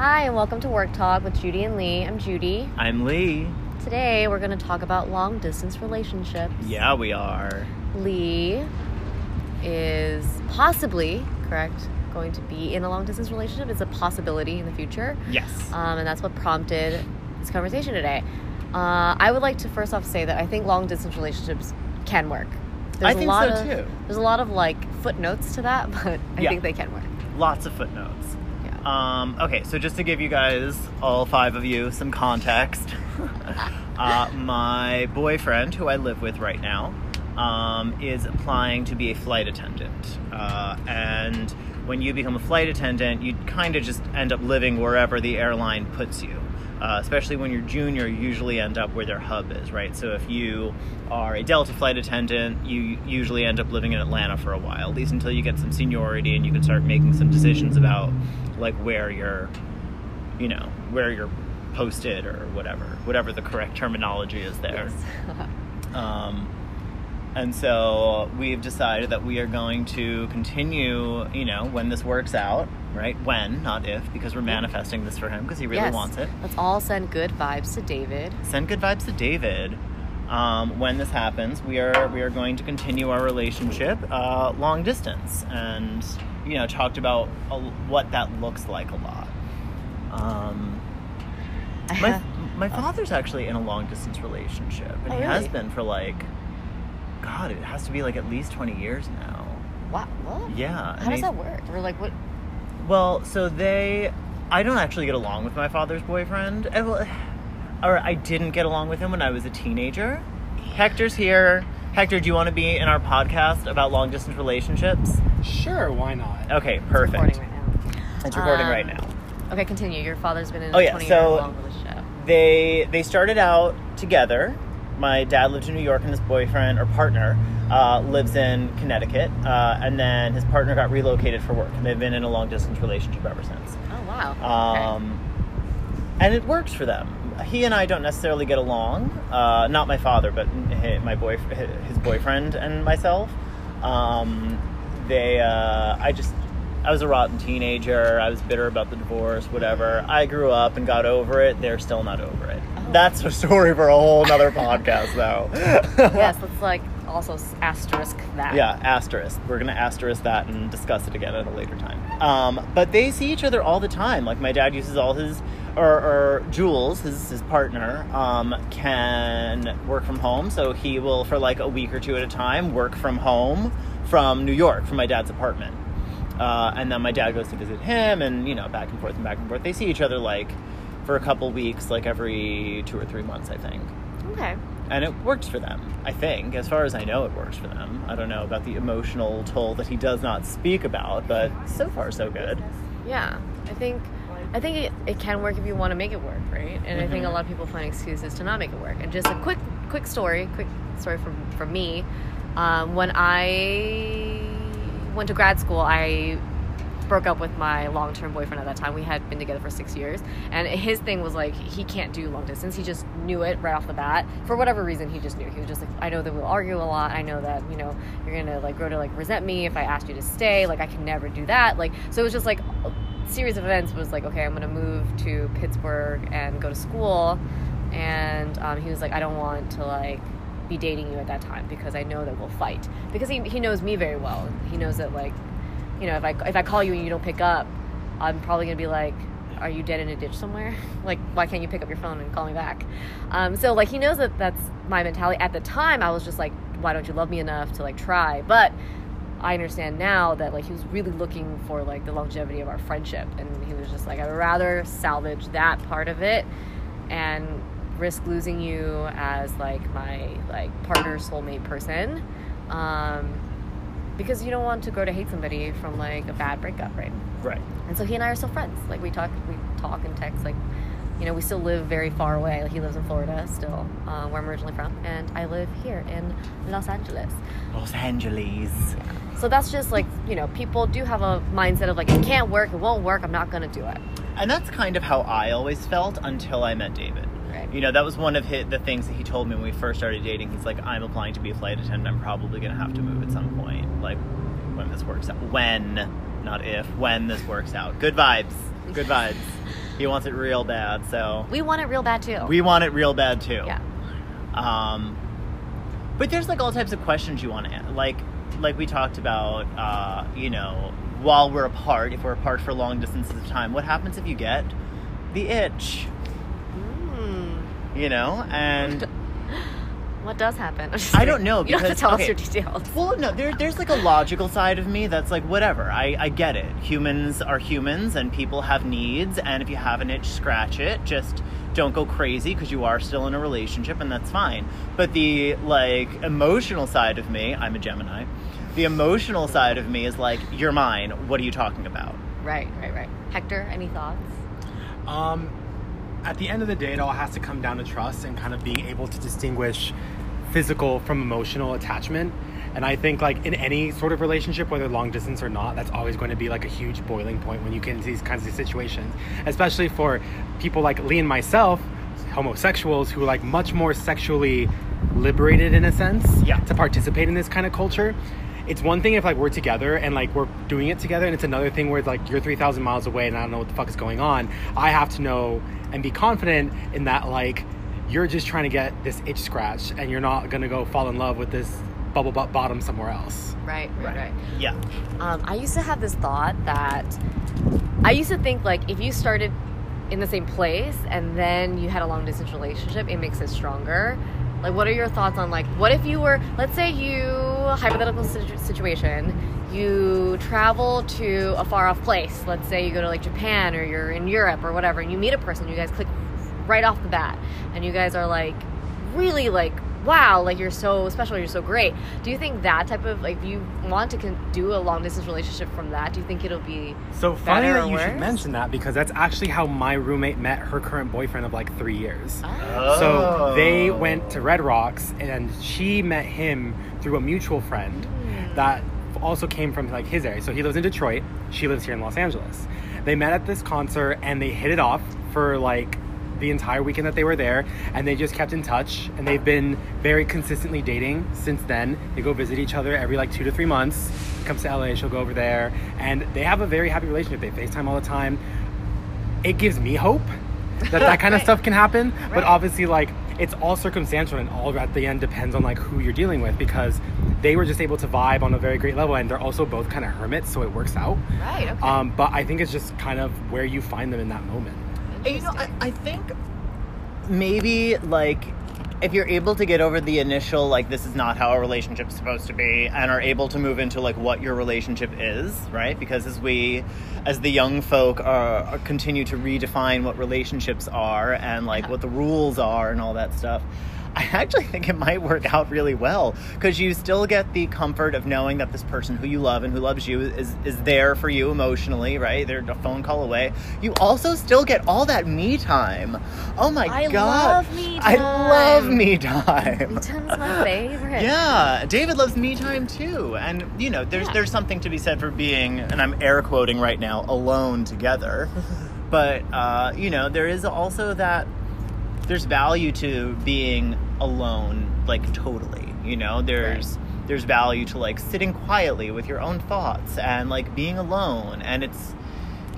Hi, and welcome to Work Talk with Judy and Lee. I'm Judy. I'm Lee. Today, we're going to talk about long distance relationships. Yeah, we are. Lee is possibly, correct, going to be in a long distance relationship. It's a possibility in the future. Yes. Um, and that's what prompted this conversation today. Uh, I would like to first off say that I think long distance relationships can work. I think a lot so, of, too. There's a lot of like footnotes to that, but I Yeah. think they can work. Lots of footnotes. Um, okay, so just to give you guys, all five of you, some context, uh, my boyfriend, who I live with right now, um, is applying to be a flight attendant. Uh, and when you become a flight attendant, you kind of just end up living wherever the airline puts you. Uh, especially when you're junior, you usually end up where their hub is, right? So if you are a Delta flight attendant, you usually end up living in Atlanta for a while, at least until you get some seniority and you can start making some decisions about like where you're, you know, where you're posted or whatever, whatever the correct terminology is there. Yes. Um, and so we've decided that we are going to continue, you know, when this works out, right? When, not if, because we're manifesting this for him because he really Yes. wants it. Let's all send good vibes to David. Send good vibes to David. Um, when this happens, we are we are going to continue our relationship uh, long distance, and you know, talked about a, what that looks like a lot. Um, my my father's actually in a long distance relationship, and Oh, he has been for like, God, it has to be like at least twenty years now. wow. What? Yeah. How does he- that work? Or like what? Well, so they, I don't actually get along with my father's boyfriend. Well, Or I didn't get along with him when I was a teenager. Hector's here. Hector, do you want to be in our podcast about long distance relationships? Sure, why not? Okay, It's perfect. recording right now. It's recording Um, right now. Okay, continue. Your father's been in Oh, a yeah, 20 so- year long relationship. they they started out together. My dad lived in New York, and his boyfriend or partner uh, lives in Connecticut. Uh, and then his partner got relocated for work, and they've been in a long distance relationship ever since. Oh wow. Okay. Um, and it works for them. He and I don't necessarily get along. Uh, not my father, but hi- my boy, his boyfriend, and myself. Um, they, uh, I just, I was a rotten teenager. I was bitter about the divorce, whatever. I grew up and got over it. They're still not over it. Oh. That's a story for a whole nother podcast, though. yes, let's like also asterisk that. Yeah, asterisk. We're gonna asterisk that and discuss it again at a later time. Um, but they see each other all the time. Like my dad uses all his, or, or Jules, his his partner, um, can work from home. So he will, for like a week or two at a time, work from home from New York, from my dad's apartment. Uh, and then my dad goes to visit him, and you know, back and forth and back and forth. They see each other like for a couple weeks, like every two or three months, I think Okay. and it works for them i think as far as i know it works for them i don't know about the emotional toll that he does not speak about but so far so good Yeah, I think I think it, it can work if you want to make it work, right? And I think a Mhm. lot of people find excuses to not make it work. And just a quick quick story, quick story from from me. Um, when I went to grad school, I broke up with my long term boyfriend at that time. We had been together for six years, and his thing was like he can't do long distance. He just knew it right off the bat. For whatever reason, he just knew. He was just like, I know that we'll argue a lot. I know that you know you're gonna like grow to like resent me if I asked you to stay. Like I can never do that. Like so, it was just like a series of events. Was like, okay, I'm gonna move to Pittsburgh and go to school, and um, he was like, I don't want to like be dating you at that time because I know that we'll fight because he, he knows me very well. He knows that like you know, if I if I call you and you don't pick up, I'm probably gonna be like, "Are you dead in a ditch somewhere? like, why can't you pick up your phone and call me back?" Um, so like he knows that that's my mentality. At the time, I was just like, "Why don't you love me enough to like try?" But I understand now that like he was really looking for like the longevity of our friendship, and he was just like, "I'd rather salvage that part of it and risk losing you as like my like partner, soulmate person." Um, because you don't want to grow to hate somebody from like a bad breakup, right? right And so he and I are still friends. Like we talk, we talk and text. Like, you know, we still live very far away. Like he lives in Florida still, uh, where I'm originally from, and I live here in Los Angeles. los angeles So that's just like you know, people do have a mindset of like it can't work, it won't work, I'm not gonna do it. and that's kind of how i always felt until i met david Right. you know that was one of his, the things that he told me when we first started dating he's like i'm applying to be a flight attendant i'm probably going to have to move at some point like when this works out when not if when this works out good vibes good vibes he wants it real bad. So We want it real bad too. we want it real bad too. yeah. Um, but there's like all types of questions you want to ask. Like, like we talked about, uh, you know, while we're apart, if we're apart for long distances of time, what happens if you get the itch? You know, and What does happen? I don't know, You don't have because- to tell okay. us your details. well, no, there, there's like a logical side of me that's like whatever. I, I get it. Humans are humans, and people have needs. And if you have an itch, scratch it. Just don't go crazy because you are still in a relationship, and that's fine. But the like emotional side of me, I'm a Gemini. The emotional side of me is like, you're mine. What are you talking about? Right, right, right. Hector, any thoughts? Um, at the end of the day, it all has to come down to trust and kind of being able to distinguish physical from emotional attachment. And I think, like in any sort of relationship, whether long distance or not, that's always going to be like a huge boiling point when you get into these kinds of situations. Especially for people like Lee and myself, homosexuals who are like much more sexually liberated in a sense Yeah. to participate in this kind of culture. It's one thing if like we're together and like we're doing it together, and it's another thing where it's like you're three thousand miles away and I don't know what the fuck is going on. I have to know and be confident in that like you're just trying to get this itch scratched, and you're not gonna go fall in love with this bubble butt bottom somewhere else. Right, right, right. Yeah. Um, I used to have this thought that I used to think like if you started in the same place and then you had a long distance relationship, it makes it stronger. Like, what are your thoughts on like what if you were, let's say you hypothetical situ- situation, you travel to a far off place. Let's say you go to like Japan or you're in Europe or whatever, and you meet a person, you guys click right off the bat, and you guys are like really like wow like you're so special you're so great do you think that type of like if you want to con- do a long distance relationship from that do you think it'll be So funny Better that or you should mention that because that's actually how my roommate met her current boyfriend of like three years. oh, So they Oh. went to Red Rocks, and she met him through a mutual friend hmm. that also came from like his area. So he lives in Detroit. She lives here in Los Angeles. They met at this concert, and they hit it off for like the entire weekend that they were there, and they just kept in touch. And they've been very consistently dating since then. They go visit each other every like two to three months. Comes to LA, she'll go over there, and they have a very happy relationship. They FaceTime all the time. It gives me hope that that kind of stuff can happen. But obviously, like it's all circumstantial, and all at the end depends on like who you're dealing with because they were just able to vibe on a very great level, and they're also both kind of hermits, so it works out. right okay Um, but I think it's just kind of where you find them in that moment. You know, I, I think maybe like if you're able to get over the initial like this is not how a relationship's supposed to be and are able to move into like what your relationship is right? Because as we as the young folk are, are continue to redefine what relationships are and like what the rules are and all that stuff I actually think it might work out really well because you still get the comfort of knowing that this person who you love and who loves you is is there for you emotionally, right? They're a phone call away. You also still get all that me time. Oh my I god. love me I love time. me time. Me time's my favorite Yeah, David loves me time too, and you know, there's Yeah. there's something to be said for being, and I'm air quoting right now, alone together. but uh, you know, there is also that there's value to being alone, like totally. You know, there's there's value to like sitting quietly with your own thoughts and like being alone, and it's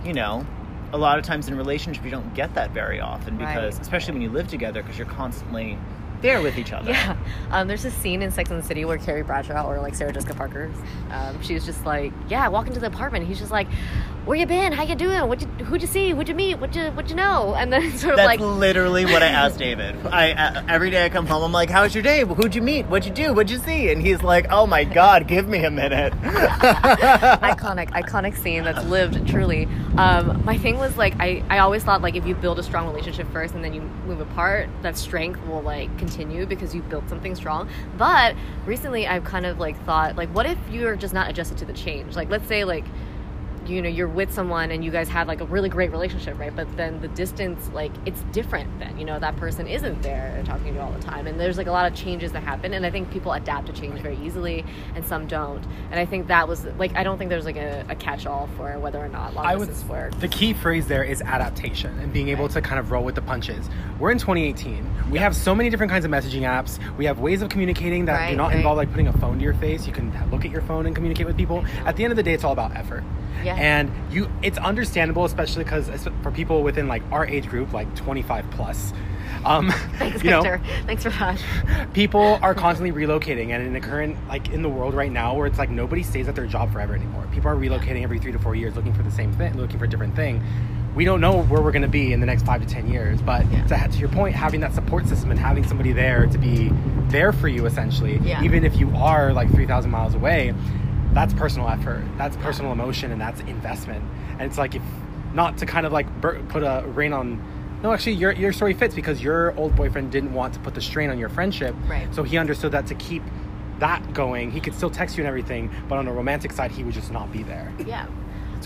you know. A lot of times in relationship, you don't get that very often because, Right. especially when you live together, because you're constantly there with each other. Yeah, um, there's a scene in Sex and the City where Carrie Bradshaw or like Sarah Jessica Parker, um, she was just like, yeah, walk into the apartment. He's just like, where you been? How you doing? What you, who'd you see? What'd you meet? What you, what you know? And then sort of like That's like, literally what I asked David. I uh, every day I come home, I'm like, "How's your day? Who'd you meet? What'd you do? What'd you see?" And he's like, "Oh my God, give me a minute." iconic, iconic scene that's lived truly. Um, my thing was like, I, I always thought like if you build a strong relationship first and then you move apart, that strength will like continue because you built something strong. But recently, I've kind of like thought like, what if you're just not adjusted to the change? Like, let's say like you know you're with someone and you guys have like a really great relationship right but then the distance like it's different then you know that person isn't there talking to you all the time and there's like a lot of changes that happen and i think people adapt to change very easily and some don't and i think that was like i don't think there's like a, a catch-all for whether or not long I would distance work The key phrase there is adaptation and being able Right. to kind of roll with the punches. We're in 2018. We have so many different kinds of messaging apps. We have ways of communicating that do not right. involve like putting a phone to your face. You can look at your phone and communicate with people. At the end of the day, it's all about effort. Yeah. And you, it's understandable, especially because for people within like our age group, like 25 plus, um, Thanks, you know, Victor. Thanks for that. people are constantly relocating and in the current like in the world right now where it's like nobody stays at their job forever anymore people are relocating every three to four years looking for the same thing looking for a different thing we don't know where we're going to be in the next five to ten years but Yeah. to, to your point having that support system and having somebody there to be there for you essentially Yeah. even if you are like 3000 miles away that's personal effort that's personal emotion and that's investment and it's like if not to kind of like bur- put a rein on no actually your, your story fits because your old boyfriend didn't want to put the strain on your friendship Right. so he understood that to keep that going he could still text you and everything but on the romantic side he would just not be there Yeah.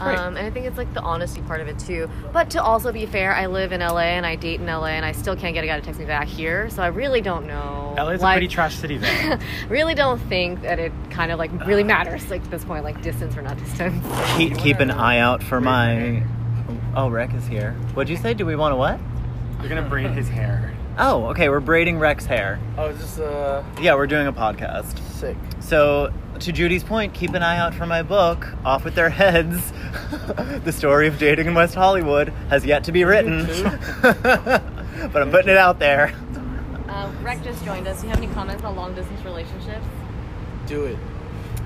Great. Um, and I think it's like the honesty part of it too. But to also be fair, I live in LA and I date in LA and I still can't get a guy to text me back here. So I really don't know. LA's like, a pretty trash city though really don't think that it kind of like really matters like at this point, like distance or not distance. Keep, keep an eye out for my. Oh, Rec is here. What'd you say? Do we want to what? you're gonna braid his hair Oh, okay. We're braiding Rec's hair. Oh, is this uh Yeah, we're doing a podcast. sick? So, to Judy's point, keep an eye out for my book, Off with Their Heads. the story of dating in West Hollywood has yet to be written. but I'm putting it out there. Uh, Rec just joined us. Do you have any comments on long distance relationships? Do it.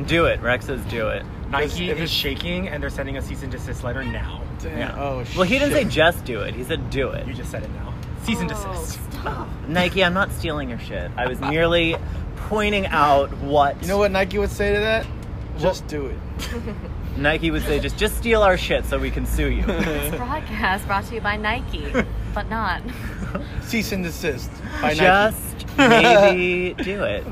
Do it. Rex says do it. nike if is shaking and they're sending a cease and desist letter now Damn. Yeah. Oh, well, he didn't say just do it. He said do it. you just said it now cease and Oh, desist stop. Nike, I'm not stealing your shit. I was merely pointing out what You know what Nike would say to that? Just do it. Nike would say. Just just steal our shit so we can sue you. This broadcast brought to you by Nike, but not. Cease and desist by Nike. just maybe do it.